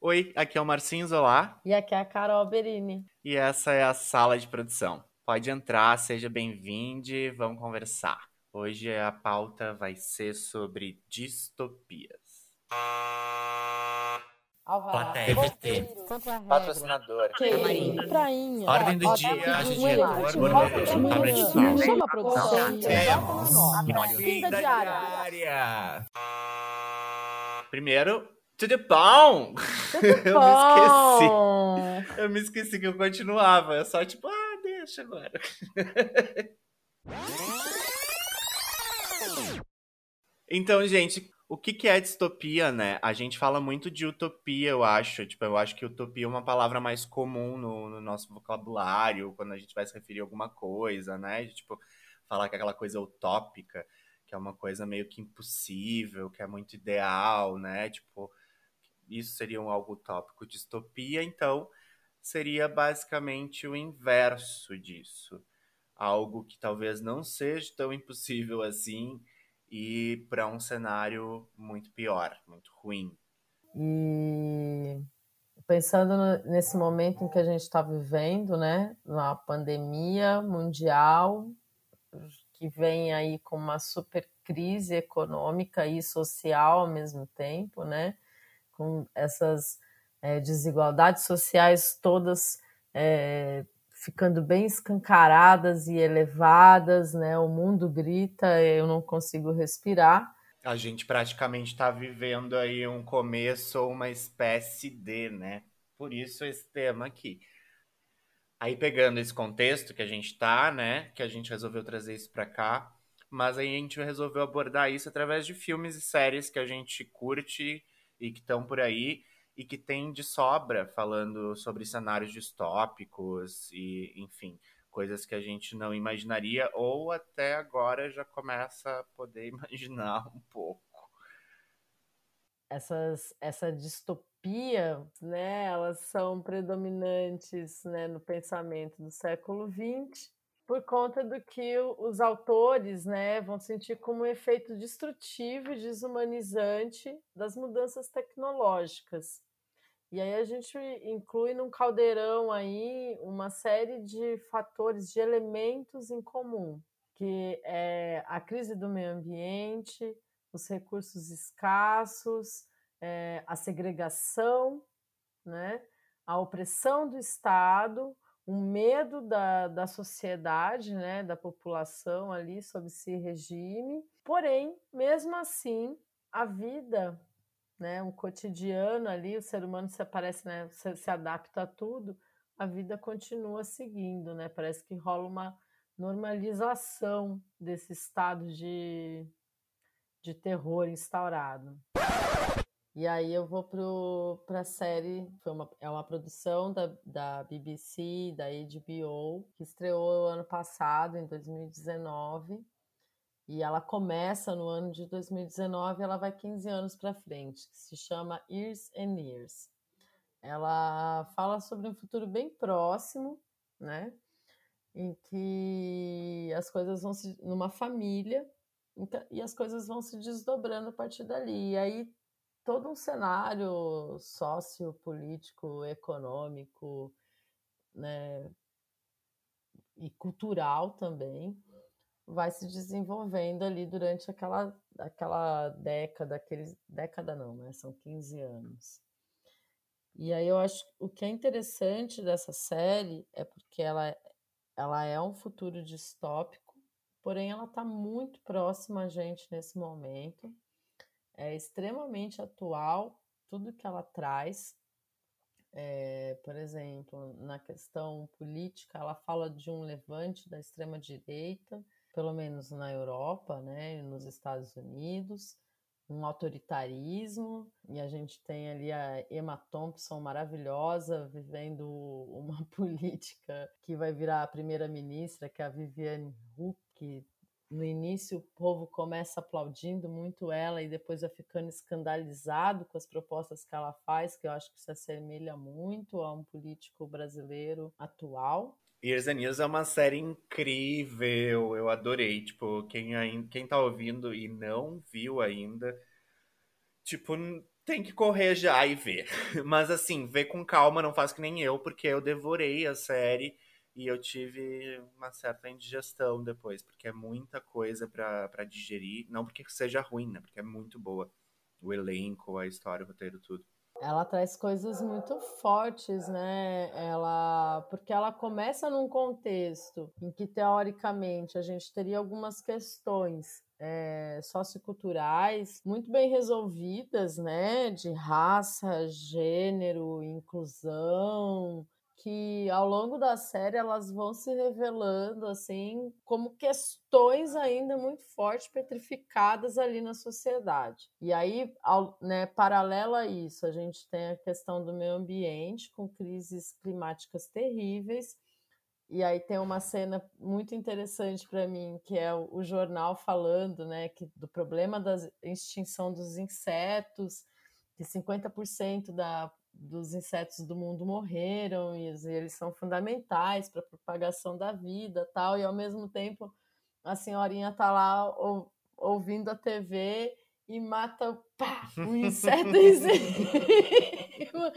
Oi, aqui é o Marcinho Zolar. E aqui é a Carol Berini. E essa é a sala de produção. Pode entrar, seja bem-vindo, vamos conversar. Hoje a pauta vai ser sobre distopias. Plateia. Patrocinador. Prainha. Ordem do dia, tá legislação. manhã, Chama a produção. Temos. Fim da diária. Primeiro, tudo bom? Eu me esqueci. Eu me esqueci que eu continuava. Eu só tipo, ah, deixa agora. Então, gente, o que que é distopia, né? A gente fala muito de utopia, eu acho. Tipo, eu acho que utopia é uma palavra mais comum no, no nosso vocabulário, quando a gente vai se referir a alguma coisa, né? De, tipo, falar que é aquela coisa utópica, que é uma coisa meio que impossível, que é muito ideal, né? Tipo, isso seria um algo utópico. Distopia, então, seria basicamente o inverso disso. Algo que talvez não seja tão impossível assim e para um cenário muito pior, muito ruim. E pensando nesse momento em que a gente está vivendo, né, na pandemia mundial, que vem aí com uma super crise econômica e social ao mesmo tempo, né, com essas eh, desigualdades sociais todas eh, ficando bem escancaradas e elevadas, né, o mundo grita, eu não consigo respirar. A gente praticamente está vivendo aí um começo ou uma espécie de, né? Por isso esse tema aqui. Aí pegando esse contexto que a gente tá, né? Que a gente resolveu trazer isso para cá, mas aí a gente resolveu abordar isso através de filmes e séries que a gente curte e que estão por aí e que tem de sobra falando sobre cenários distópicos e, enfim, coisas que a gente não imaginaria ou até agora já começa a poder imaginar um pouco. Essas, essa distopia, né, elas são predominantes né, no pensamento do século XX, por conta do que os autores né, vão sentir como um efeito destrutivo e desumanizante das mudanças tecnológicas. E aí a gente inclui num caldeirão aí uma série de fatores, de elementos em comum, que é a crise do meio ambiente, os recursos escassos, eh, a segregação, né? a opressão do Estado, o medo da, da sociedade, né? da população ali sob esse regime. Porém, mesmo assim, a vida, né? um cotidiano ali, o ser humano se aparece, né? se, se adapta a tudo, a vida continua seguindo, né? Parece que rola uma normalização desse estado de, de terror instaurado. E aí eu vou para a série, foi uma, é uma produção da, da BBC, da HBO, que estreou ano passado, em 2019. E ela começa no ano de 2019 ela vai 15 anos para frente, que se chama Years and Years. Ela fala sobre um futuro bem próximo, né? Em que as coisas vão se. numa família, então, e as coisas vão se desdobrando a partir dali. E aí todo um cenário sociopolítico, econômico, né, e cultural também vai se desenvolvendo ali durante aquela, aquela década, aqueles, década não, né? São 15 anos. E aí eu acho o que é interessante dessa série é porque ela, ela é um futuro distópico, porém ela está muito próxima a gente nesse momento é extremamente atual tudo que ela traz. É, por exemplo, na questão política, ela fala de um levante da extrema-direita, pelo menos na Europa, né, nos Estados Unidos, um autoritarismo, e a gente tem ali a Emma Thompson maravilhosa, vivendo uma política que vai virar a primeira-ministra, que é a Viviane Huck, que no início o povo começa aplaudindo muito ela e depois vai ficando escandalizado com as propostas que ela faz, que eu acho que se assemelha muito a um político brasileiro atual. Years and Years é uma série incrível, eu adorei. Tipo, quem, ainda, quem tá ouvindo e não viu ainda, tipo, tem que correr já e ver. Mas assim, ver com calma, não faz que nem eu, porque eu devorei a série e eu tive uma certa indigestão depois, porque é muita coisa para digerir. Não porque seja ruim, né? Porque é muito boa. O elenco, a história, o roteiro, tudo. Ela traz coisas muito fortes, né? Ela, porque ela começa num contexto em que teoricamente a gente teria algumas questões é, socioculturais muito bem resolvidas, né? De raça, gênero, inclusão, que ao longo da série elas vão se revelando assim como questões ainda muito fortes petrificadas ali na sociedade. E aí, ao, né, paralela a isso, a gente tem a questão do meio ambiente com crises climáticas terríveis. E aí tem uma cena muito interessante para mim, que é o, o jornal falando, né, que do problema da extinção dos insetos, que 50% da dos insetos do mundo morreram e eles são fundamentais para a propagação da vida tal e ao mesmo tempo a senhorinha tá lá ou, ouvindo a TV e mata pá, um inseto em cima,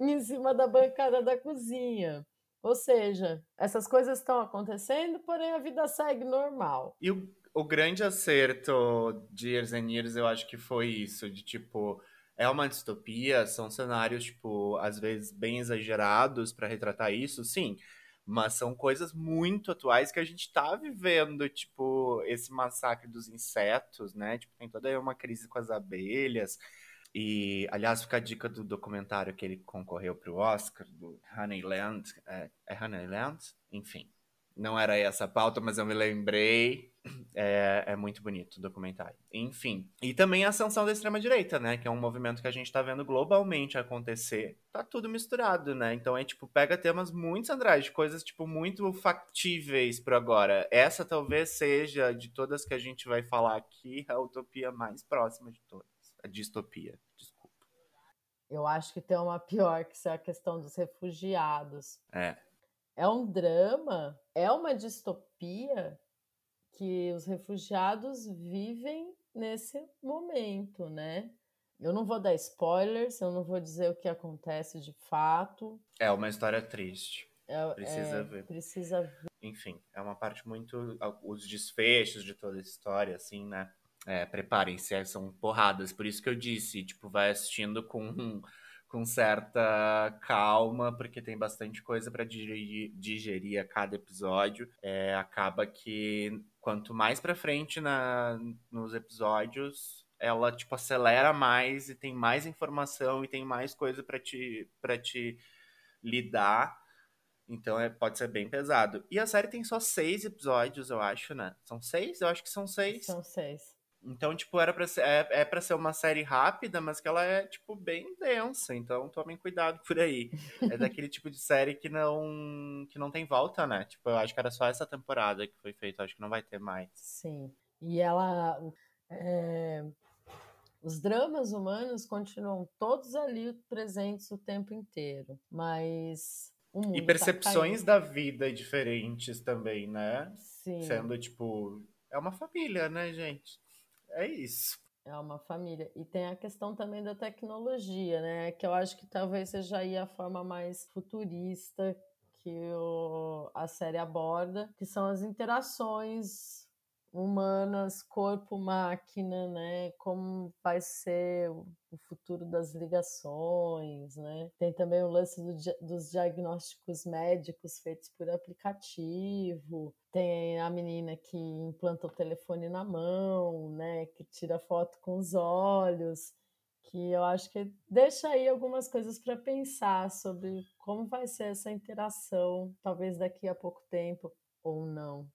em cima da bancada da cozinha. Ou seja, essas coisas estão acontecendo, porém a vida segue normal. E o, o grande acerto de Years and Years, eu acho que foi isso, de tipo, é uma distopia, são cenários, tipo, às vezes bem exagerados para retratar isso, sim. Mas são coisas muito atuais que a gente tá vivendo, tipo, esse massacre dos insetos, né? Tipo, tem toda uma crise com as abelhas. E, aliás, fica a dica do documentário que ele concorreu para o Oscar, do Honeyland. É, é Honeyland? Enfim, não era essa a pauta, mas eu me lembrei. É, é, muito bonito o documentário. Enfim. E também a ascensão da extrema-direita, né? Que é um movimento que a gente tá vendo globalmente acontecer. Tá tudo misturado, né? Então é tipo, pega temas muito centrais, coisas, tipo, muito factíveis para agora. Essa talvez seja, de todas que a gente vai falar aqui, a utopia mais próxima de todas. A distopia, desculpa. Eu acho que tem uma pior, que é a questão dos refugiados. É. É um drama, é uma distopia que os refugiados vivem nesse momento, né? Eu não vou dar spoilers, eu não vou dizer o que acontece de fato. É uma história triste. É, precisa é, ver. Precisa ver. Enfim, é uma parte muito. Os desfechos de toda a história, assim, né? É, Preparem-se, é, são porradas. Por isso que eu disse, tipo, vai assistindo com, com certa calma, porque tem bastante coisa para digerir, digerir, a cada episódio. É, acaba que quanto mais pra frente na, nos episódios, ela, tipo, acelera mais e tem mais informação e tem mais coisa para te, pra te lidar. Então é, pode ser bem pesado. E a série tem só seis episódios, eu acho, né? São seis? Eu acho que são seis. São seis. Então, tipo, era pra ser, é, é pra ser uma série rápida, mas que ela é, tipo, bem densa. Então, tomem cuidado por aí. É daquele tipo de série que não, que não tem volta, né? Tipo, eu acho que era só essa temporada que foi feita. Acho que não vai ter mais. Sim. E ela... É... Os dramas humanos continuam todos ali presentes o tempo inteiro. Mas... e tá percepções tá da vida diferentes também, né? Sim. Sendo, tipo... É uma família, né, gente? É isso. É uma família. E tem a questão também da tecnologia, né? Que eu acho que talvez seja aí a forma mais futurista que o, a série aborda, que são as interações humanas, corpo-máquina, né? Como vai ser o futuro das ligações, né? Tem também o lance do, dos diagnósticos médicos feitos por aplicativo. Tem a menina que implanta o telefone na mão, né? Que tira foto com os olhos. Que eu acho que deixa aí algumas coisas para pensar sobre como vai ser essa interação, talvez daqui a pouco tempo ou não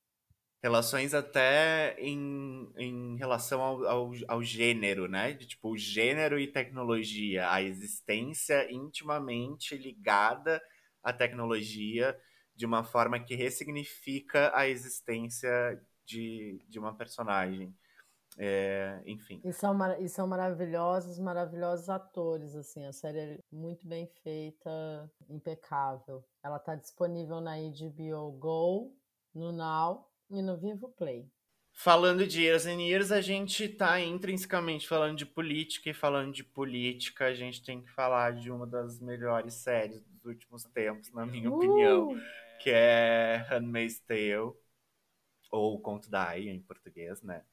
relações até em, em relação ao, ao, ao, gênero, né? De, tipo, gênero e tecnologia, a existência intimamente ligada à tecnologia de uma forma que ressignifica a existência de, de uma personagem. É, enfim. E são, e são maravilhosos, maravilhosos atores, assim, a série é muito bem feita, impecável. Ela está disponível na HBO Go, no Now, e no Vivo Play. Falando de Years and Years, a gente tá intrinsecamente falando de política e falando de política, a gente tem que falar de uma das melhores séries dos últimos tempos, na minha Uh! opinião, que é Handmaid's Tale, ou Conto da Aya em português, né?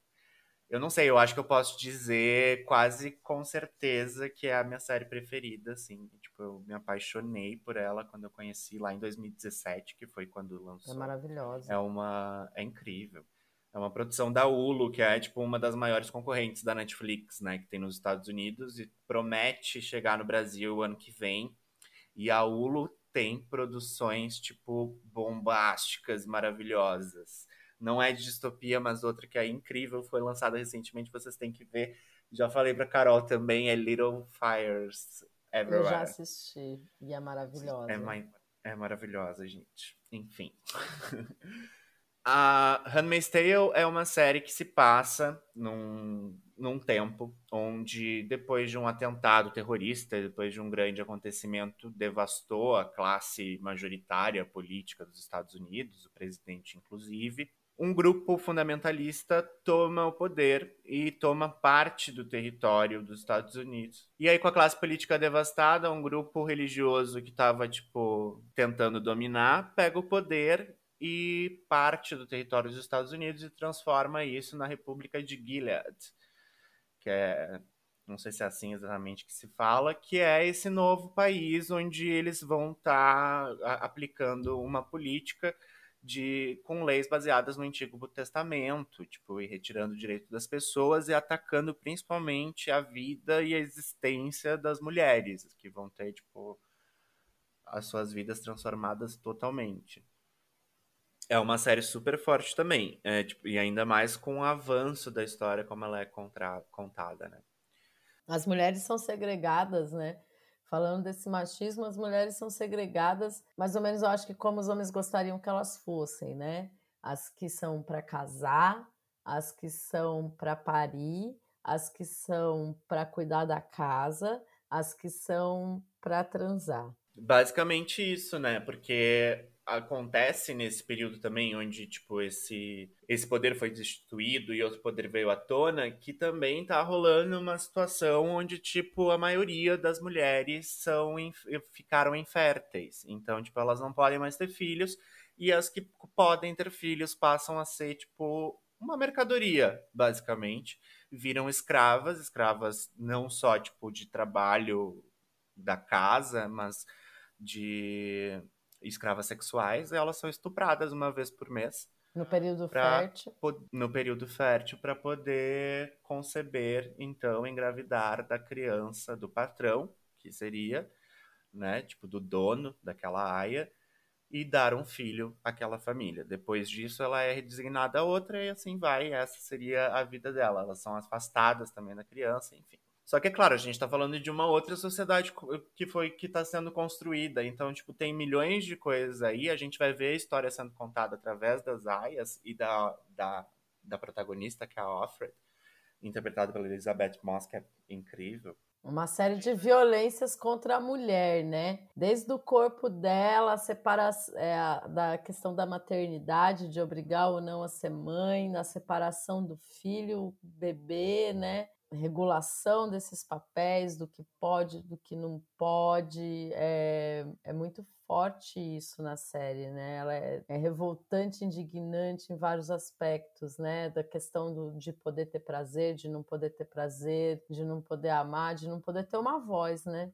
Eu não sei, eu acho que eu posso dizer quase com certeza que é a minha série preferida, assim. Tipo, eu me apaixonei por ela quando eu conheci lá em 2017, que foi quando É lançou. maravilhosa. É uma. É incrível. É uma produção da Hulu, que é tipo uma das maiores concorrentes da Netflix, né? Que tem nos Estados Unidos e promete chegar no Brasil ano que vem. E a Hulu tem produções, tipo, bombásticas, maravilhosas. Não é de distopia, mas outra que é incrível, foi lançada recentemente, vocês têm que ver. Já falei pra Carol também, é Little Fires Eu Everywhere. já assisti e é maravilhosa. É, ma- é maravilhosa, gente. Enfim. A Handmaid's Tale é uma série que se passa num, num tempo onde, depois de um atentado terrorista, depois de um grande acontecimento, devastou a classe majoritária política dos Estados Unidos, o presidente inclusive, um grupo fundamentalista toma o poder e toma parte do território dos Estados Unidos. E aí, com a classe política devastada, um grupo religioso que estava, tipo, tentando dominar, pega o poder e parte do território dos Estados Unidos e transforma isso na República de Gilead, que é, não sei se é assim exatamente que se fala, que é esse novo país onde eles vão estar aplicando uma política de com leis baseadas no Antigo Testamento, tipo, e retirando o direito das pessoas e atacando principalmente a vida e a existência das mulheres, que vão ter, tipo, as suas vidas transformadas totalmente. É uma série super forte também, é, tipo, e ainda mais com o avanço da história como ela é contra- contada, né? As mulheres são segregadas, né? Falando desse machismo, as mulheres são segregadas, mais ou menos eu acho que como os homens gostariam que elas fossem, né? As que são para casar, as que são para parir, as que são para cuidar da casa, as que são para transar. Basicamente isso, né? Porque acontece nesse período também onde tipo esse esse poder foi destituído e outro poder veio à tona, que também tá rolando uma situação onde tipo a maioria das mulheres são inf- ficaram inférteis. Então, tipo, elas não podem mais ter filhos e as que podem ter filhos passam a ser tipo uma mercadoria, basicamente. Viram escravas, escravas não só tipo de trabalho da casa, mas de escravas sexuais, elas são estupradas uma vez por mês No período fértil, no período fértil para poder conceber, então, engravidar da criança do patrão, que seria, né, tipo, do dono daquela aia, e dar um filho àquela família. Depois disso, ela é designada a outra e assim vai. Essa seria a vida dela. Elas são afastadas também da criança, enfim. Só que, é claro, a gente está falando de uma outra sociedade que foi que está sendo construída. Então, tipo, tem milhões de coisas aí. A gente vai ver a história sendo contada através das aias e da, da, da protagonista, que é a Offred, interpretada pela Elizabeth Moss, que é incrível. uma série de violências contra a mulher, né? Desde o corpo dela, a separa é, da questão da maternidade, de obrigar ou não a ser mãe, na separação do filho, bebê, né? Regulação desses papéis, do que pode, do que não pode. É, é muito forte isso na série, né? Ela é, é revoltante, indignante em vários aspectos, né? Da questão do, de poder ter prazer, de não poder ter prazer, de não poder amar, de não poder ter uma voz, né?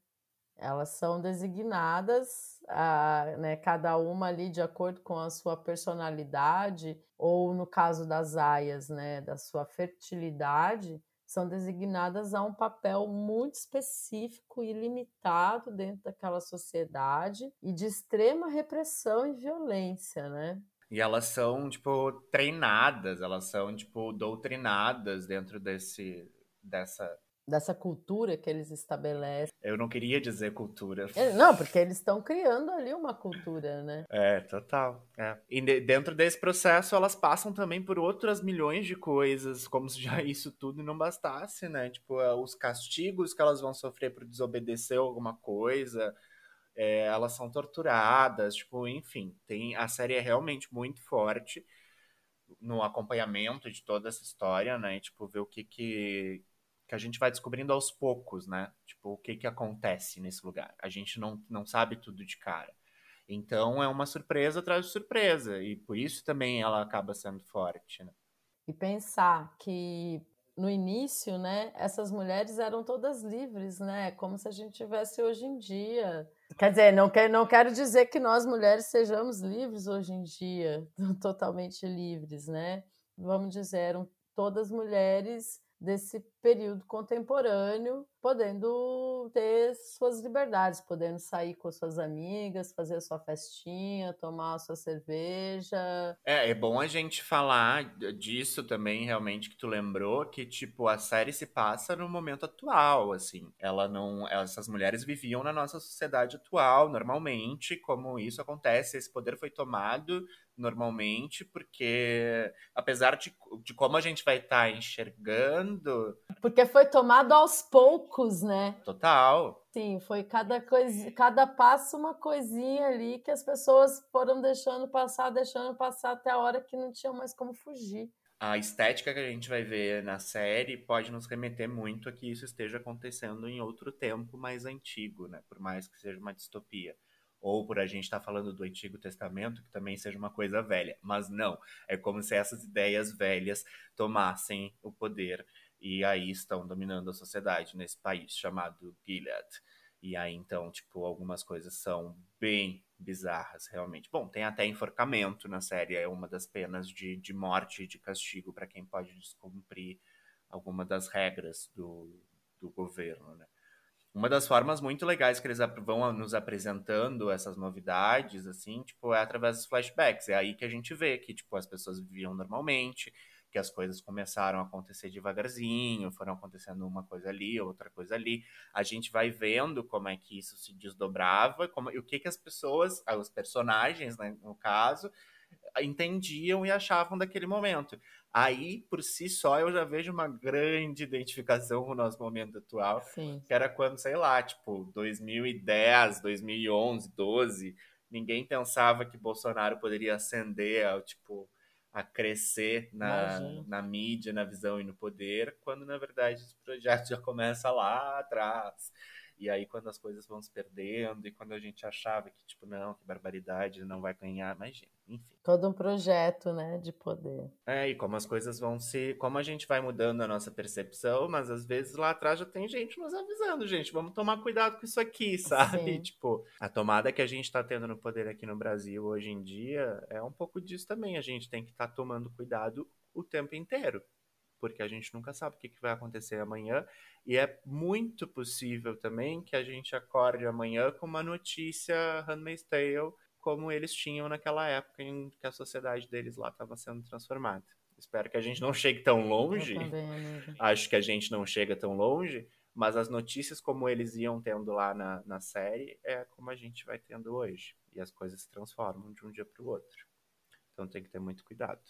Elas são designadas, ah, né, cada uma ali de acordo com a sua personalidade, ou no caso das aias, né, da sua fertilidade, são designadas a um papel muito específico e limitado dentro daquela sociedade e de extrema repressão e violência, né? E elas são, tipo, treinadas, elas são, tipo, doutrinadas dentro desse, dessa... Dessa cultura que eles estabelecem. Eu não queria dizer cultura. É, Não, porque eles estão criando ali uma cultura, né? É, total. é. E de- dentro desse processo, elas passam também por outras milhões de coisas, como se já isso tudo não bastasse, né? Tipo, é, os castigos que elas vão sofrer por desobedecer alguma coisa, é, elas são torturadas, tipo, enfim, tem, a série é realmente muito forte. no acompanhamento de toda essa história, né? Tipo, ver o que que, que a gente vai descobrindo aos poucos, né? Tipo, o que que acontece nesse lugar. A gente não, não sabe tudo de cara. Então, é uma surpresa atrás de surpresa. E por isso também ela acaba sendo forte, né? E pensar que no início, né, essas mulheres eram todas livres, né? Como se a gente tivesse hoje em dia. Quer dizer, não, quer, não quero dizer que nós mulheres sejamos livres hoje em dia, totalmente livres, né? Vamos dizer, eram todas mulheres desse período contemporâneo, podendo ter suas liberdades, podendo sair com suas amigas, fazer a sua festinha, tomar a sua cerveja. É, é bom a gente falar disso também, realmente, que tu lembrou, que, tipo, a série se passa no momento atual, assim. Ela não... Essas mulheres viviam na nossa sociedade atual, normalmente, como isso acontece, esse poder foi tomado normalmente, porque apesar de, de como a gente vai estar tá enxergando. Porque foi tomado aos poucos, né? Total. Sim, foi cada coisa, cada passo uma coisinha ali que as pessoas foram deixando passar, deixando passar até a hora que não tinha mais como fugir. A estética que a gente vai ver na série pode nos remeter muito a que isso esteja acontecendo em outro tempo mais antigo, né? Por mais que seja uma distopia ou por a gente estar tá falando do Antigo Testamento, que também seja uma coisa velha. Mas não, é como se essas ideias velhas tomassem o poder e aí estão dominando a sociedade nesse país chamado Gilead. E aí, então, tipo, algumas coisas são bem bizarras, realmente. Bom, tem até enforcamento na série, é uma das penas de, de morte de castigo para quem pode descumprir alguma das regras do, do governo, né? uma das formas muito legais que eles vão nos apresentando essas novidades, assim, tipo, é através dos flashbacks. É aí que a gente vê que, tipo, as pessoas viviam normalmente, que as coisas começaram a acontecer devagarzinho, foram acontecendo uma coisa ali, outra coisa ali. A gente vai vendo como é que isso se desdobrava, como, e o que que as pessoas, os personagens, né, no caso, entendiam e achavam daquele momento. Aí, por si só, eu já vejo uma grande identificação com o nosso momento atual, Sim. que era quando, sei lá, tipo, 2010, 2011, 12, ninguém pensava que Bolsonaro poderia ascender ao, tipo, a crescer na, na mídia, na visão e no poder, quando, na verdade, esse projeto já começa lá atrás. E aí, quando as coisas vão se perdendo, e quando a gente achava que, tipo, não, que barbaridade, não vai ganhar, imagina, enfim. Todo um projeto, né, de poder. É, e como as coisas vão se. Como a gente vai mudando a nossa percepção, mas às vezes lá atrás já tem gente nos avisando, gente, vamos tomar cuidado com isso aqui, sabe? Sim. Tipo, a tomada que a gente tá tendo no poder aqui no Brasil hoje em dia é um pouco disso também. A gente tem que estar tá tomando cuidado o tempo inteiro porque a gente nunca sabe o que, vai acontecer amanhã. E é muito possível também que a gente acorde amanhã com uma notícia Handmaid's Tale, como eles tinham naquela época em que a sociedade deles lá estava sendo transformada. Espero que a gente não chegue tão longe. Acho que a gente não chega tão longe, mas as notícias como eles iam tendo lá na, na série é como a gente vai tendo hoje. E as coisas se transformam de um dia para o outro. Então tem que ter muito cuidado.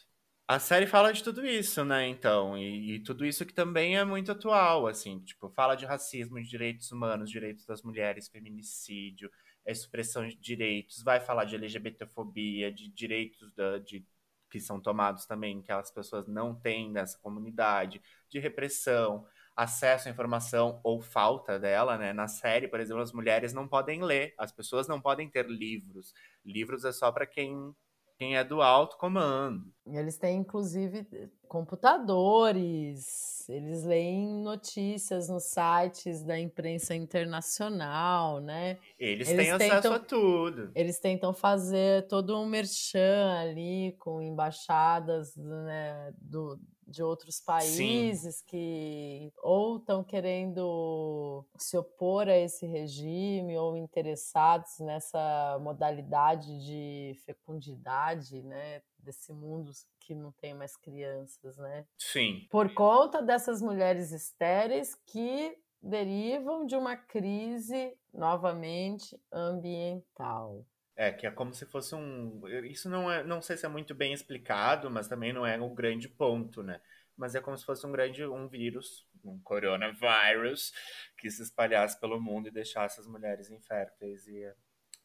A série fala de tudo isso, né, então, e, e, tudo isso que também é muito atual, assim, tipo, fala de racismo, de direitos humanos, direitos das mulheres, feminicídio, é supressão de direitos, vai falar de LGBTfobia, de direitos da, de, que são tomados também, que as pessoas não têm nessa comunidade, de repressão, acesso à informação ou falta dela, né? Na série, por exemplo, as mulheres não podem ler, as pessoas não podem ter livros. Livros é só para quem quem é do alto comando. Eles têm, inclusive, computadores, eles leem notícias nos sites da imprensa internacional, né? Eles, eles têm tentam, acesso a tudo. Eles tentam fazer todo um merchan ali com embaixadas né, do, de outros países Sim. que ou estão querendo se opor a esse regime ou interessados nessa modalidade de fecundidade, né, desse mundo que não tem mais crianças, né? Sim. Por conta dessas mulheres estéreis que derivam de uma crise novamente ambiental. É, que é como se fosse um. Isso não é. Não sei se é muito bem explicado, mas também não é um grande ponto, né? Mas é como se fosse um grande um vírus, um coronavírus, que se espalhasse pelo mundo e deixasse as mulheres inférteis e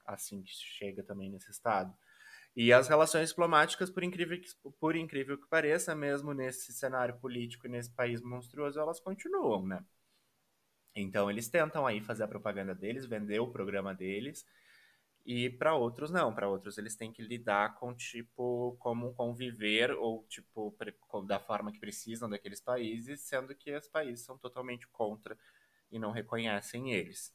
assim que chega também nesse estado. E as relações diplomáticas, por incrível que, por incrível que pareça, mesmo nesse cenário político e nesse país monstruoso, elas continuam, né? Então eles tentam aí fazer a propaganda deles, vender o programa deles, e para outros não, para outros eles têm que lidar com tipo como conviver ou tipo da forma que precisam daqueles países, sendo que os países são totalmente contra e não reconhecem eles.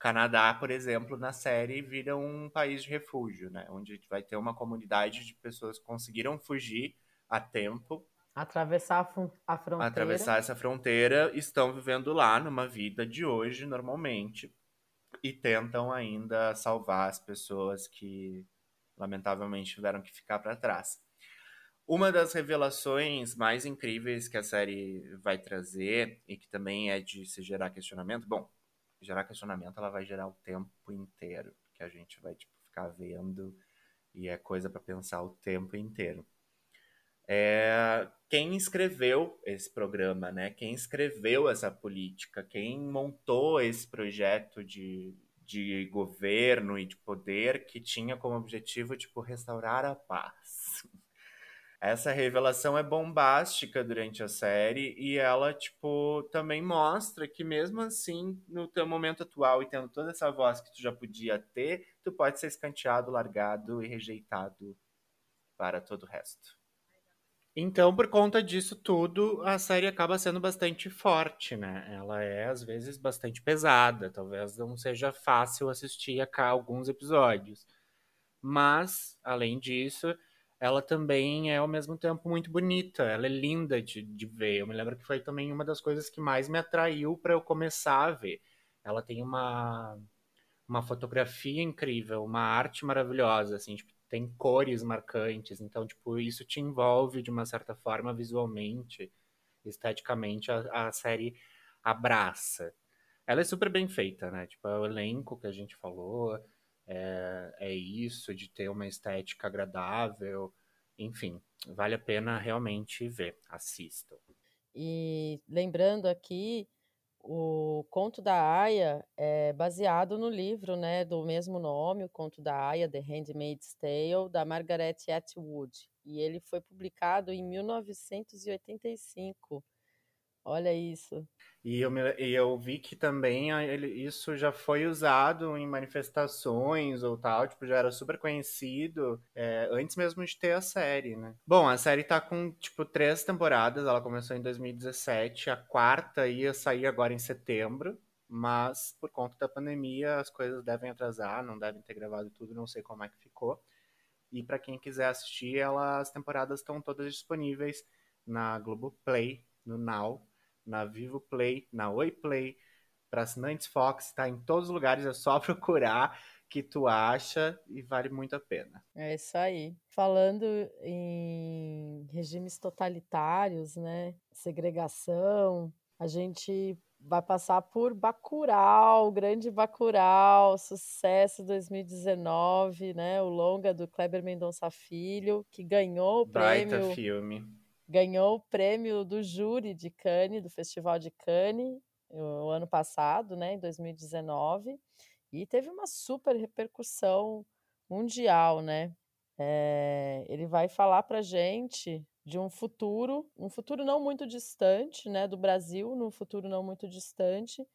Canadá, por exemplo, na série vira um país de refúgio, né? Onde vai ter uma comunidade de pessoas que conseguiram fugir a tempo. Atravessar a, fronteira. Atravessar essa fronteira, estão vivendo lá numa vida de hoje, normalmente, e tentam ainda salvar as pessoas que, lamentavelmente, tiveram que ficar para trás. Uma das revelações mais incríveis que a série vai trazer, e que também é de se gerar questionamento, bom, gerar questionamento, ela vai gerar o tempo inteiro, que a gente vai tipo, ficar vendo e é coisa para pensar o tempo inteiro. É, quem escreveu esse programa, né? Quem escreveu essa política, quem montou esse projeto de, de governo e de poder que tinha como objetivo tipo restaurar a paz. Essa revelação é bombástica durante a série e ela, tipo, também mostra que mesmo assim, no teu momento atual e tendo toda essa voz que tu já podia ter, tu pode ser escanteado, largado e rejeitado para todo o resto. Então, por conta disso tudo, a série acaba sendo bastante forte, né? Ela é, às vezes, bastante pesada. Talvez não seja fácil assistir a alguns episódios. Mas, além disso, ela também é ao mesmo tempo muito bonita, ela é linda de, de ver. Eu me lembro que foi também uma das coisas que mais me atraiu para eu começar a ver. Ela tem uma, uma fotografia incrível, uma arte maravilhosa, assim, tipo, tem cores marcantes, então, tipo, isso te envolve de uma certa forma visualmente, esteticamente, a, a série abraça. Ela é super bem feita, né? Tipo, é o elenco que a gente falou, é, é isso, de ter uma estética agradável, enfim, vale a pena realmente ver, assistam. E lembrando aqui, o Conto da Aya é baseado no livro né, do mesmo nome, o Conto da Aya, The Handmaid's Tale, da Margaret Atwood. E ele foi publicado em 1985. Olha isso. E eu, e eu vi que também ele, isso já foi usado em manifestações ou tal, tipo, já era super conhecido é, antes mesmo de ter a série, né? Bom, a série tá com, tipo, três temporadas, ela começou em 2017, a quarta ia sair agora em setembro, mas por conta da pandemia as coisas devem atrasar, não devem ter gravado tudo, não sei como é que ficou. E para quem quiser assistir, ela, as temporadas estão todas disponíveis na Globoplay, no Now, na Vivo Play, na Oi Play, para assinantes Fox, está em todos os lugares, é só procurar que tu acha e vale muito a pena. É isso aí. Falando em regimes totalitários, né, segregação, a gente vai passar por Bacurau, o grande Bacurau, sucesso 2019, né, o longa do Kleber Mendonça Filho, que ganhou o Baita prêmio filme ganhou o prêmio do júri de Cannes, do Festival de Cannes, o ano passado, né, em 2019, e teve uma super repercussão mundial, né? É, ele vai falar para gente de um futuro, um futuro não muito distante, né, do Brasil, num futuro não muito distante,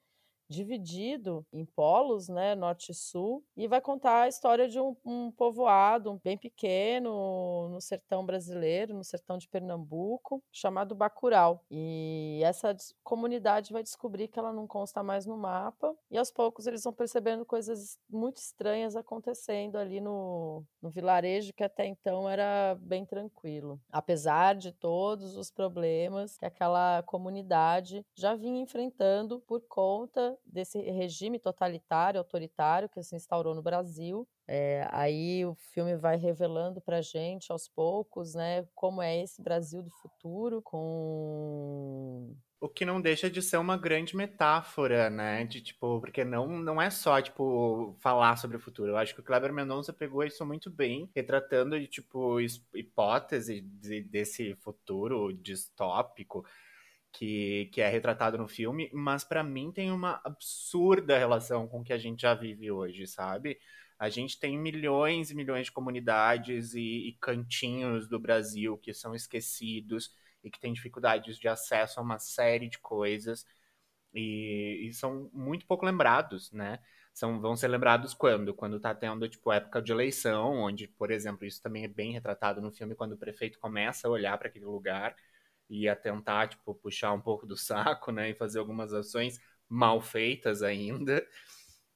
dividido em polos, né, norte e sul, e vai contar a história de um, um povoado bem pequeno no sertão brasileiro, no sertão de Pernambuco, chamado Bacurau. E essa comunidade vai descobrir que ela não consta mais no mapa, e aos poucos eles vão percebendo coisas muito estranhas acontecendo ali no, no vilarejo que até então era bem tranquilo. Apesar de todos os problemas que aquela comunidade já vinha enfrentando por conta desse regime totalitário, autoritário que se instaurou no Brasil. É, aí o filme vai revelando para gente aos poucos, né, como é esse Brasil do futuro, com o que não deixa de ser uma grande metáfora, né? De tipo, porque não, não é só, tipo, falar sobre o futuro. Eu acho que o Kleber Mendonça pegou isso muito bem, retratando de, tipo, hipótese de, desse futuro distópico que, que é retratado no filme, mas para mim tem uma absurda relação com o que a gente já vive hoje, sabe? A gente tem milhões e milhões de comunidades e, e cantinhos do Brasil que são esquecidos e que têm dificuldades de acesso a uma série de coisas e, e são muito pouco lembrados, né? São, vão ser lembrados quando? Quando tá tendo, tipo, época de eleição, onde, por exemplo, isso também é bem retratado no filme, quando o prefeito começa a olhar para aquele lugar e a tentar, tipo, puxar um pouco do saco, né? E fazer algumas ações mal feitas ainda.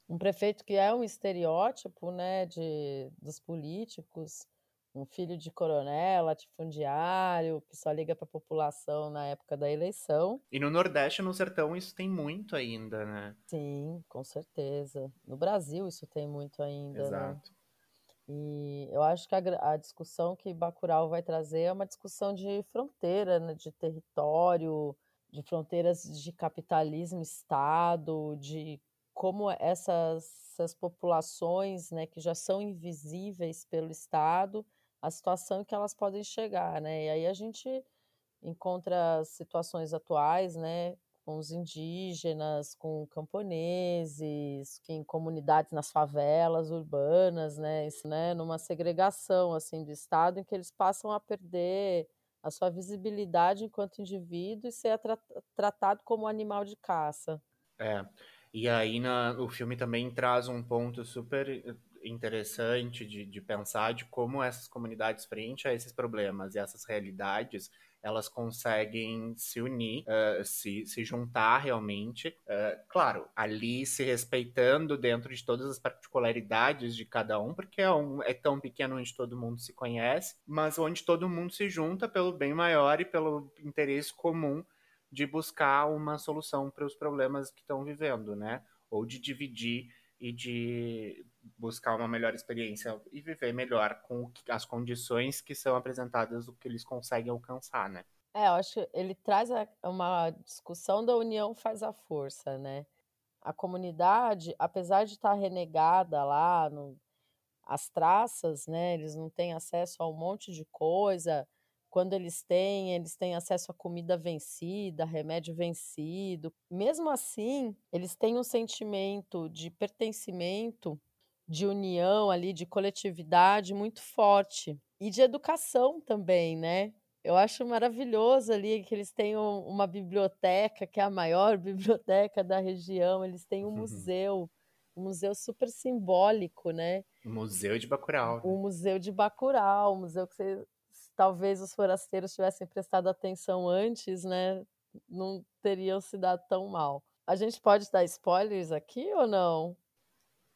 Um prefeito que é um estereótipo, né, de, dos políticos, um filho de coronel, latifundiário, que só liga para a população na época da eleição. E no Nordeste, no Sertão, isso tem muito ainda, né? Sim, com certeza. No Brasil, isso tem muito ainda, né? Exato. Né? E eu acho que a, a, discussão que Bacurau vai trazer é uma discussão de fronteira, né? de território, de fronteiras de capitalismo, Estado, de como essas, essas populações né, que já são invisíveis pelo Estado a situação que elas podem chegar, né? E aí a gente encontra situações atuais, né, com os indígenas, com camponeses, em comunidades nas favelas urbanas, né, isso, né, numa segregação assim do estado em que eles passam a perder a sua visibilidade enquanto indivíduo e ser tra tratado como animal de caça. É. E aí na, o filme também traz um ponto super interessante de, de pensar de como essas comunidades, frente a esses problemas e essas realidades, elas conseguem se unir, uh, se, se juntar realmente. Uh, claro, ali se respeitando dentro de todas as particularidades de cada um, porque é, um, é tão pequeno onde todo mundo se conhece, mas onde todo mundo se junta pelo bem maior e pelo interesse comum de buscar uma solução para os problemas que estão vivendo, né? Ou de dividir e de buscar uma melhor experiência e viver melhor com as condições que são apresentadas do que eles conseguem alcançar, né? É, eu acho que ele traz uma discussão da união faz a força, né? A comunidade, apesar de estar renegada lá, no, as traças, né? Eles não têm acesso a um monte de coisa, quando eles têm, eles têm acesso a comida vencida, remédio vencido. Mesmo assim, eles têm um sentimento de pertencimento, de união ali, de coletividade muito forte e de educação também, né? Eu acho maravilhoso ali que eles têm uma biblioteca, que é a maior biblioteca da região, eles têm um uhum. museu, um museu super simbólico, né? O Museu de Bacurau. O Museu de Bacurau, um museu que você talvez os forasteiros tivessem prestado atenção antes, né, não teriam se dado tão mal. A gente pode dar spoilers aqui ou não?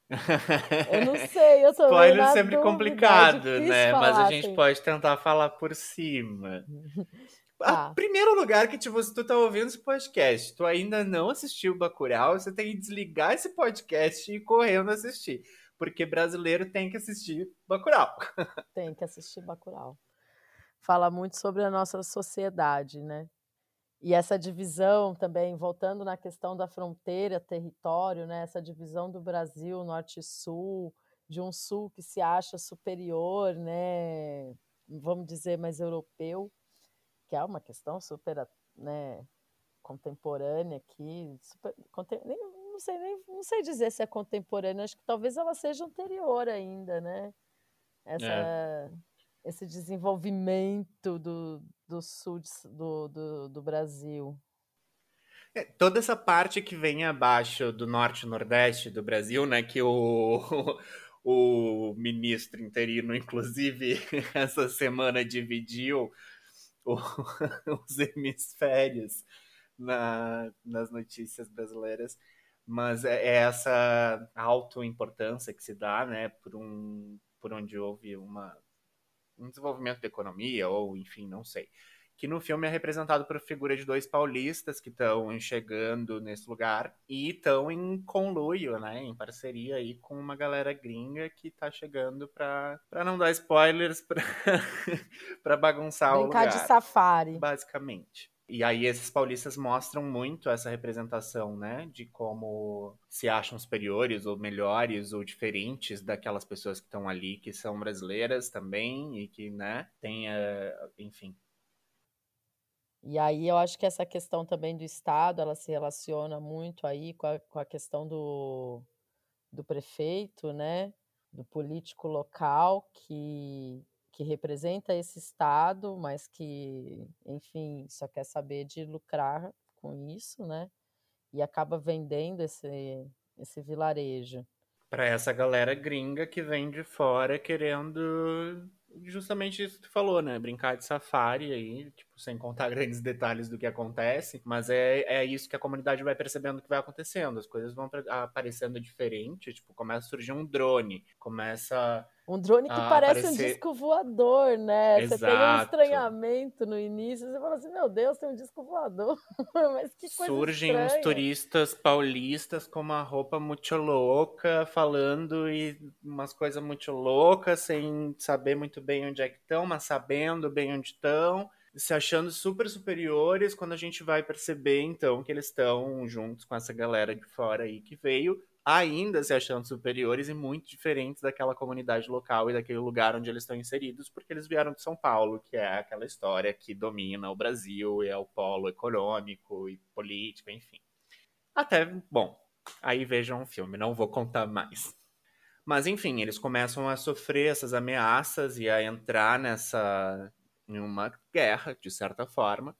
Eu não sei, eu tô Spoiler é sempre dúvida, complicado, é né? Falar, Mas a gente assim. pode tentar falar por cima. Ah. Primeiro lugar que, tipo, se tu tá ouvindo esse podcast, tu ainda não assistiu Bacurau, você tem que desligar esse podcast e ir correndo assistir. Porque brasileiro tem que assistir Bacurau. Tem que assistir Bacurau fala muito sobre a nossa sociedade, né? E essa divisão também, voltando na questão da fronteira, território, né? Essa divisão do Brasil, norte e sul, de um sul que se acha superior, né? Vamos dizer mais europeu, que é uma questão super, né? Contemporânea aqui, super, nem, não sei nem, não sei dizer se é contemporânea, acho que talvez ela seja anterior ainda, né? Essa é esse desenvolvimento do, do sul do, do, do, Brasil? É, toda essa parte que vem abaixo do norte e nordeste do Brasil, né, que o, o ministro interino, inclusive, essa semana dividiu o, os hemisférios na, nas notícias brasileiras, mas é, é essa auto-importância que se dá, né, por, um, por onde houve uma um desenvolvimento da economia, ou enfim, não sei. Que no filme é representado por figura de dois paulistas que estão chegando nesse lugar e estão em conluio, né? Em parceria aí com uma galera gringa que tá chegando pra, pra não dar spoilers, pra, pra bagunçar Brincar o lugar. Brincar de safari. Basicamente. E aí esses paulistas mostram muito essa representação, né, de como se acham superiores ou melhores ou diferentes daquelas pessoas que estão ali, que são brasileiras também e que, né, tem, uh, enfim. E aí eu acho que essa questão também do Estado, ela se relaciona muito aí com a, com a questão do, do prefeito, né, do político local que, que representa esse Estado, mas que, enfim, só quer saber de lucrar com isso, né? E acaba vendendo esse, esse vilarejo. Para essa galera gringa que vem de fora querendo justamente isso que tu falou, né? Brincar de safari aí, tipo, sem contar grandes detalhes do que acontece, mas é, é isso que a comunidade vai percebendo que vai acontecendo. As coisas vão aparecendo diferente, tipo, começa a surgir um drone, começa um drone que ah, parece aparecer... um disco voador, né? Exato. Você tem um estranhamento no início, você fala assim, meu Deus, tem um disco voador. Mas que coisa Surgem estranha. uns turistas paulistas com uma roupa muito louca, falando e umas coisas muito loucas, sem saber muito bem onde é que estão, mas sabendo bem onde estão se achando super superiores quando a gente vai perceber então que eles estão juntos com essa galera de fora aí que veio ainda se achando superiores e muito diferentes daquela comunidade local e daquele lugar onde eles estão inseridos, porque eles vieram de São Paulo, que é aquela história que domina o Brasil e é o polo econômico e político, enfim. Até, bom, aí vejam o filme, não vou contar mais. Mas enfim, eles começam a sofrer essas ameaças e a entrar nessa em uma guerra, de certa forma,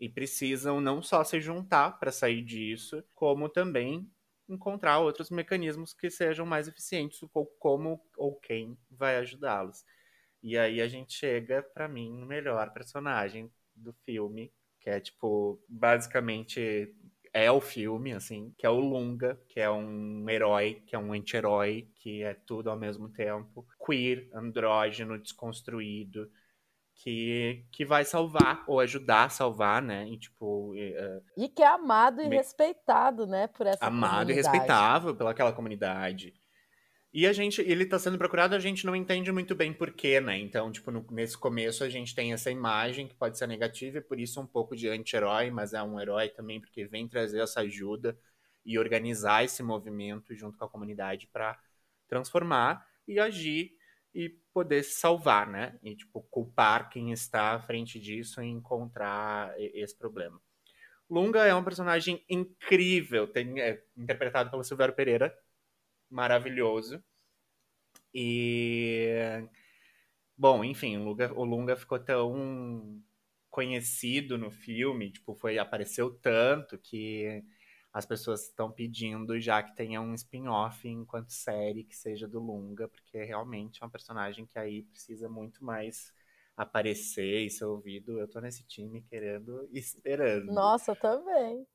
e precisam não só se juntar para sair disso, como também encontrar outros mecanismos que sejam mais eficientes, ou como ou quem vai ajudá-los. E aí a gente chega, para mim, no melhor personagem do filme, que é tipo, basicamente é o filme, assim, que é o Lunga, que é um herói, que é um anti-herói, que é tudo ao mesmo tempo, queer, andrógeno, desconstruído, que, que vai salvar ou ajudar a salvar, né? E, tipo, uh, e que é amado e me... respeitado, né, por essa amado comunidade. e respeitável pelaquela comunidade. E a gente, ele tá sendo procurado, a gente não entende muito bem porquê, né? Então, tipo, no, nesse começo a gente tem essa imagem que pode ser negativa e por isso um pouco de anti-herói, mas é um herói também porque vem trazer essa ajuda e organizar esse movimento junto com a comunidade para transformar e agir e poder se salvar, né? E, tipo, culpar quem está à frente disso e encontrar esse problema. Lunga é um personagem incrível, tem, é interpretado pelo Silvério Pereira, maravilhoso. E. Bom, enfim, o Lunga, o Lunga ficou tão conhecido no filme, tipo, foi apareceu tanto que as pessoas estão pedindo já que tenha um spin-off enquanto série que seja do Lunga, porque realmente é um personagem que aí precisa muito mais aparecer e ser ouvido. Eu tô nesse time querendo e esperando. Nossa, também.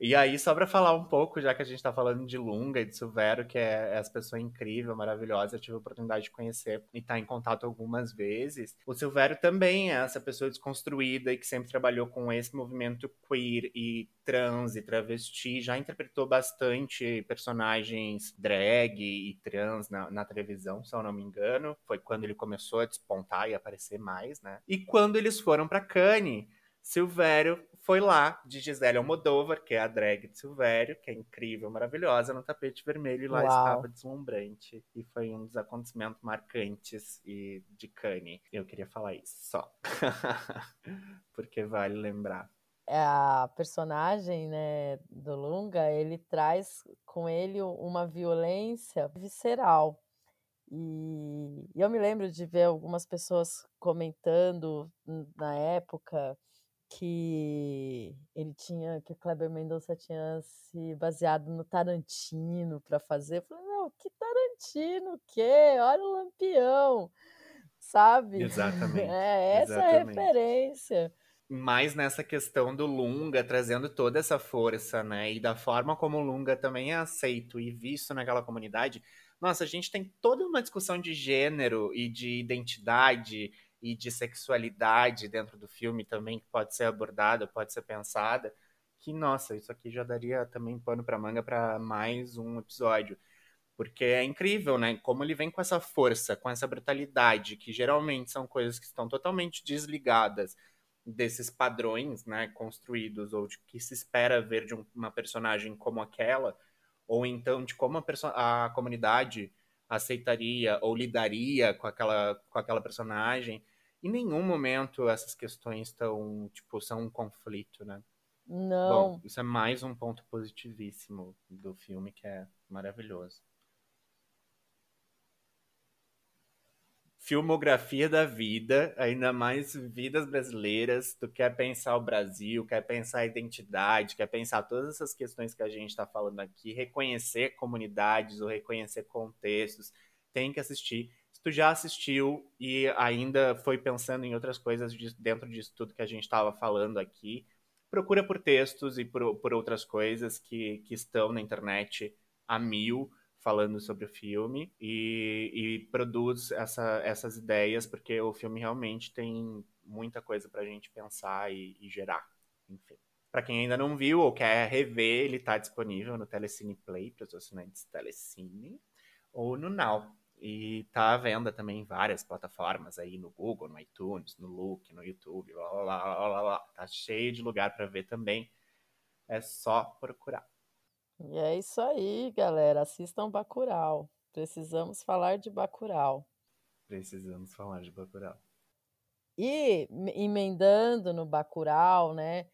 E aí, só para falar um pouco, já que a gente está falando de Lunga e de Silvero, que é, é essa pessoa incrível, maravilhosa, eu tive a oportunidade de conhecer e estar tá em contato algumas vezes. O Silvério também é essa pessoa desconstruída e que sempre trabalhou com esse movimento queer e trans e travesti, já interpretou bastante personagens drag e trans na, na, televisão, se eu não me engano. Foi quando ele começou a despontar e aparecer mais, né? E quando eles foram para Cannes, Silvério foi lá de Gisele Almodóvar, que é a drag de Silvério, que é incrível, maravilhosa, no tapete vermelho, e lá Uau. estava deslumbrante. E foi um dos acontecimentos marcantes e de Cannes. Eu queria falar isso só. Porque vale lembrar. É a personagem né, do Lunga, ele traz com ele uma violência visceral. E eu me lembro de ver algumas pessoas comentando na época que ele tinha, que o Kleber Mendonça tinha se baseado no Tarantino para fazer. Eu falei, não, que Tarantino, o quê? Olha o Lampião, sabe? Exatamente. É essa Exatamente. a referência. Mais nessa questão do Lunga, trazendo toda essa força, né? E da forma como o Lunga também é aceito e visto naquela comunidade. Nossa, a gente tem toda uma discussão de gênero e de identidade e de sexualidade dentro do filme também que pode ser abordada, pode ser pensada, que nossa, isso aqui já daria também pano para manga para mais um episódio. Porque é incrível, né? Como ele vem com essa força, com essa brutalidade, que geralmente são coisas que estão totalmente desligadas desses padrões, né, construídos ou de que se espera ver de uma personagem como aquela, ou então de como a, a comunidade aceitaria ou lidaria com aquela, com aquela personagem em nenhum momento essas questões estão, tipo, são um conflito, né? Não. Bom, isso é mais um ponto positivíssimo do filme que é maravilhoso. filmografia da vida, ainda mais vidas brasileiras. Tu quer pensar o Brasil, quer pensar a identidade, quer pensar todas essas questões que a gente está falando aqui, reconhecer comunidades ou reconhecer contextos, tem que assistir. Tu já assistiu e ainda foi pensando em outras coisas dentro disso tudo que a gente estava falando aqui, procura por textos e por, por outras coisas que, que estão na internet a mil falando sobre o filme e, e produz essa, essas ideias, porque o filme realmente tem muita coisa para a gente pensar e, e gerar. Enfim. Para quem ainda não viu ou quer rever, ele está disponível no Telecine Play para os assinantes Telecine ou no Now. E tá à venda também em várias plataformas aí no Google, no iTunes, no Look, no YouTube, blá, blá, blá, blá, blá. Tá cheio de lugar para ver também. É só procurar. E é isso aí, galera. Assistam Bacurau. Precisamos falar de Bacurau. Precisamos falar de Bacurau. E emendando no Bacurau, né,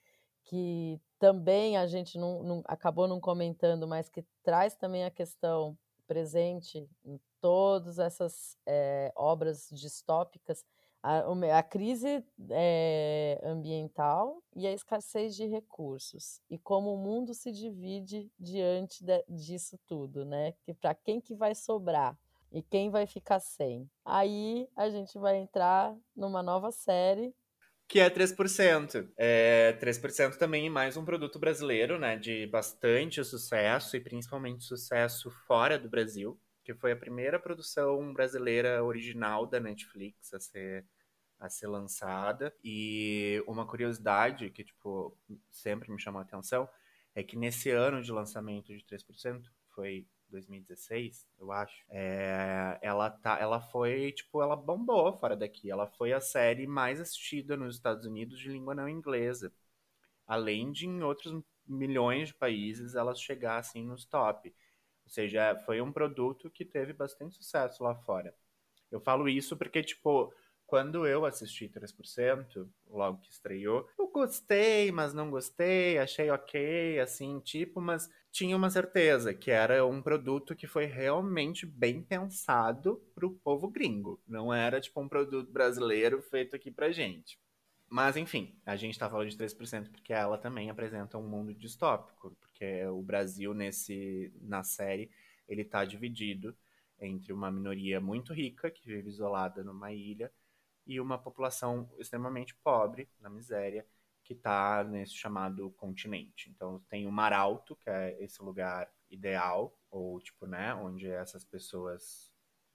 que também a gente não, não, acabou não comentando, mas que traz também a questão presente em todas essas é, obras distópicas, a, a crise é, ambiental e a escassez de recursos e como o mundo se divide diante de, disso tudo, né? Que para quem que vai sobrar e quem vai ficar sem? Aí a gente vai entrar numa nova série que é 3%. É, 3% também mais um produto brasileiro, né, de bastante sucesso e principalmente sucesso fora do Brasil que foi a primeira produção brasileira original da Netflix a ser a ser lançada. E uma curiosidade que, tipo, sempre me chamou a atenção é que nesse ano de lançamento de 3%, foi 2016, eu acho, é, ela, tá, ela foi, tipo, ela bombou fora daqui. Ela foi a série mais assistida nos Estados Unidos de língua não inglesa. Além de em outros milhões de países ela chegar, assim, nos top. Ou seja, foi um produto que teve bastante sucesso lá fora. Eu falo isso porque, tipo, quando eu assisti 3%, logo que estreou, eu gostei, mas não gostei, achei ok, assim, tipo, mas tinha uma certeza que era um produto que foi realmente bem pensado pro povo gringo. Não era, tipo, um produto brasileiro feito aqui pra gente. Mas, enfim, a gente tá falando de 3% porque ela também apresenta um mundo distópico, porque o Brasil, nesse, na série, ele tá dividido entre uma minoria muito rica, que vive isolada numa ilha, e uma população extremamente pobre, na miséria, que está nesse chamado continente. Então tem o Mar Alto, que é esse lugar ideal, ou tipo, né, onde essas pessoas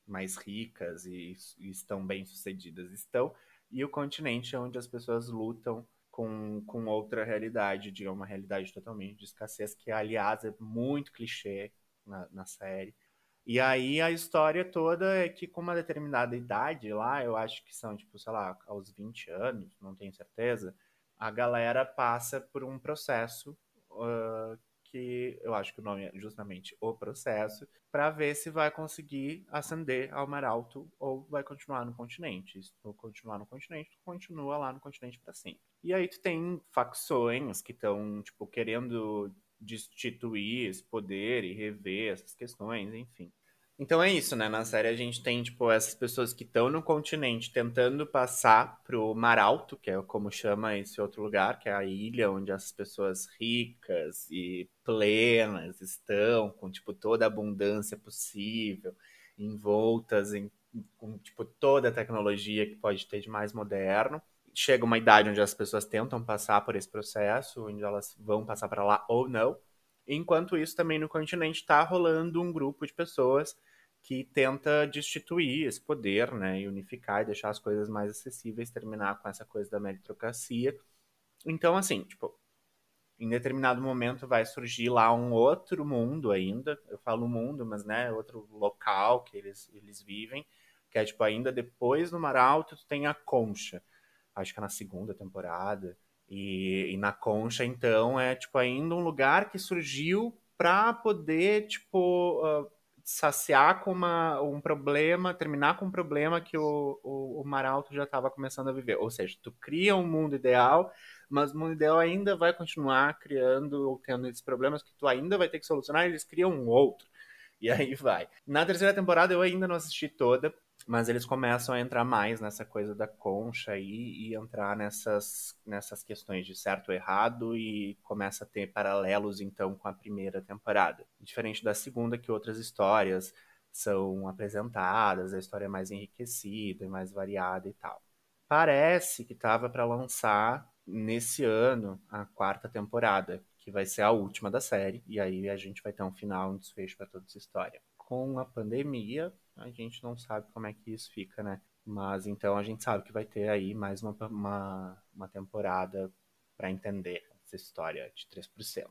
mais ricas e, e estão bem sucedidas estão, e o continente é onde as pessoas lutam com, com outra realidade, de uma realidade totalmente de escassez, que aliás é muito clichê na, na série. E aí a história toda é que com uma determinada idade lá, eu acho que são, tipo, sei lá, aos 20 anos, não tenho certeza, a galera passa por um processo uh, que eu acho que o nome é justamente o processo, para ver se vai conseguir ascender ao mar alto ou vai continuar no continente. Se tu continuar no continente, tu continua lá no continente para sempre. E aí tu tem facções que estão, tipo, querendo destituir esse poder e rever essas questões, enfim. Então é isso, né? Na série a gente tem, tipo, essas pessoas que estão no continente tentando passar pro Mar Alto, que é como chama esse outro lugar, que é a ilha onde as pessoas ricas e plenas estão, com, tipo, toda a abundância possível, envoltas em, com, tipo, toda a tecnologia que pode ter de mais moderno. Chega uma idade onde as pessoas tentam passar por esse processo, onde elas vão passar para lá ou não. Enquanto isso, também no continente está rolando um grupo de pessoas que tenta destituir esse poder, né, e unificar e deixar as coisas mais acessíveis, terminar com essa coisa da meritocracia. Então, assim, tipo, em determinado momento vai surgir lá um outro mundo ainda, eu falo mundo, mas, né, outro local que eles, eles vivem, que é, tipo, ainda depois do Mar Alto, tu tem a Concha, acho que é na segunda temporada, e, e, na Concha, então, é tipo ainda um lugar que surgiu para poder, tipo, uh, saciar com uma, um problema, terminar com um problema que o, o, o Maralto já estava começando a viver. Ou seja, tu cria um mundo ideal, mas o mundo ideal ainda vai continuar criando ou tendo esses problemas que tu ainda vai ter que solucionar, eles criam um outro. E aí vai. Na terceira temporada eu ainda não assisti toda, Mas eles começam a entrar mais nessa coisa da concha aí e entrar nessas, nessas questões de certo ou errado e começa a ter paralelos então com a primeira temporada. Diferente da segunda, que outras histórias são apresentadas, a história é mais enriquecida e mais variada e tal. Parece que estava para lançar nesse ano a quarta temporada, que vai ser a última da série, e aí a gente vai ter um final, um desfecho para toda essa história. Com a pandemia, a gente não sabe como é que isso fica, né? Mas então a gente sabe que vai ter aí mais uma, uma, uma temporada para entender essa história de 3%.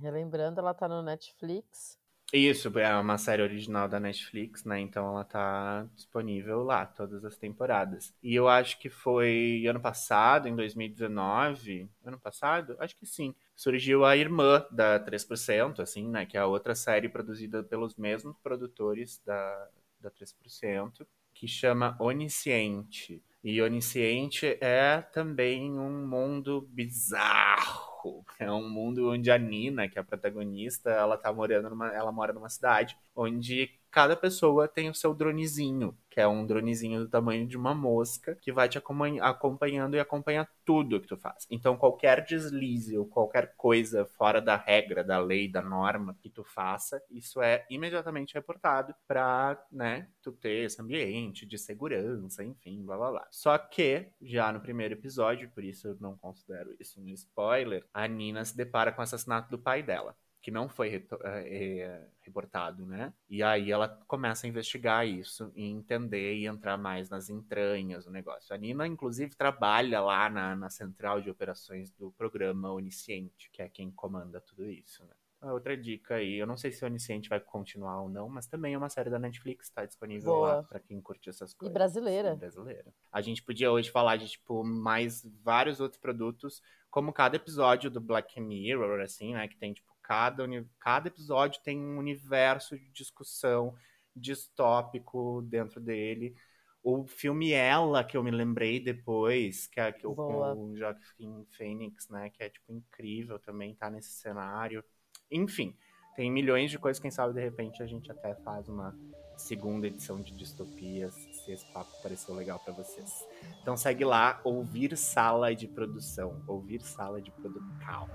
Relembrando, ela tá no Netflix. Isso, é uma série original da Netflix, né? Então ela tá disponível lá, todas as temporadas. E eu acho que foi ano passado, em 2019. Ano passado? Acho que sim. Surgiu a irmã da 3%, assim, né? Que é a outra série produzida pelos mesmos produtores da, da 3%, que chama Onisciente. E Onisciente é também um mundo bizarro é um mundo onde a Nina, que é a protagonista, ela tá morando numa, ela mora numa cidade onde cada pessoa tem o seu dronezinho, que é um dronezinho do tamanho de uma mosca, que vai te acompanhando e acompanha tudo que tu faz. Então, qualquer deslize ou qualquer coisa fora da regra, da lei, da norma que tu faça, isso é imediatamente reportado pra, né, tu ter esse ambiente de segurança, enfim, blá blá blá. Só que, já no primeiro episódio, por isso eu não considero isso um spoiler, a Nina se depara com o assassinato do pai dela que não foi é, reportado, né? E aí ela começa a investigar isso e entender e entrar mais nas entranhas do negócio. A Nina, inclusive, trabalha lá na, na central de operações do programa Onisciente, que é quem comanda tudo isso, né? Outra dica aí, eu não sei se o Onisciente vai continuar ou não, mas também é uma série da Netflix, tá disponível Boa. lá pra quem curte essas coisas. E brasileira. E brasileira. A gente podia hoje falar de, tipo, mais vários outros produtos, como cada episódio do Black Mirror, assim, né, que tem, tipo, Cada, cada episódio tem um universo de discussão distópico dentro dele. O filme Ela, que eu me lembrei depois, que é que o, com o Joaquin Phoenix, né? Que é, tipo, incrível também, tá nesse cenário. Enfim, tem milhões de coisas. Quem sabe, de repente, a gente até faz uma segunda edição de Distopias, se esse papo pareceu legal para vocês. Então segue lá, Ouvir Sala de Produção. Ouvir Sala de Produção.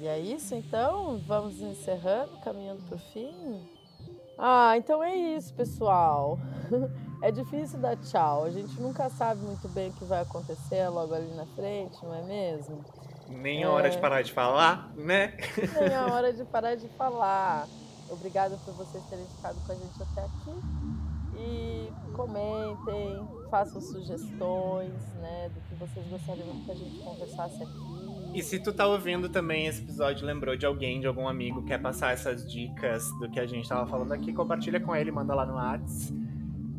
E é isso então? Vamos encerrando, caminhando para o fim? Ah, então é isso, pessoal. É difícil dar tchau. A gente nunca sabe muito bem o que vai acontecer logo ali na frente, não é mesmo? Nem a é... hora de parar de falar, né? Nem a hora de parar de falar. Obrigada por vocês terem ficado com a gente até aqui. E comentem, façam sugestões, né, do que vocês gostariam que a gente conversasse aqui. E se tu tá ouvindo também esse episódio, lembrou de alguém, de algum amigo, quer passar essas dicas do que a gente tava falando aqui, compartilha com ele, manda lá no Whats.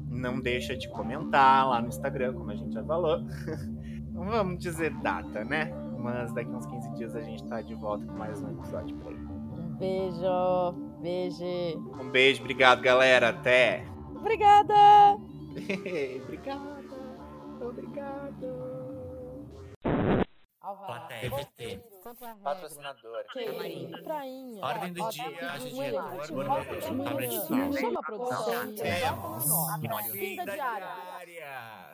Não deixa de comentar lá no Instagram, como a gente já falou. Não vamos dizer data, né? Mas daqui uns 15 dias a gente tá de volta com mais um episódio por aí. Um beijo, beijo. Um beijo, obrigado, galera. Até. Obrigada. Obrigada. Obrigado. Plateia. TVT. Patrocinador. Prainha. Ordem do dia. Chama a produção. Temos. Fim da diária.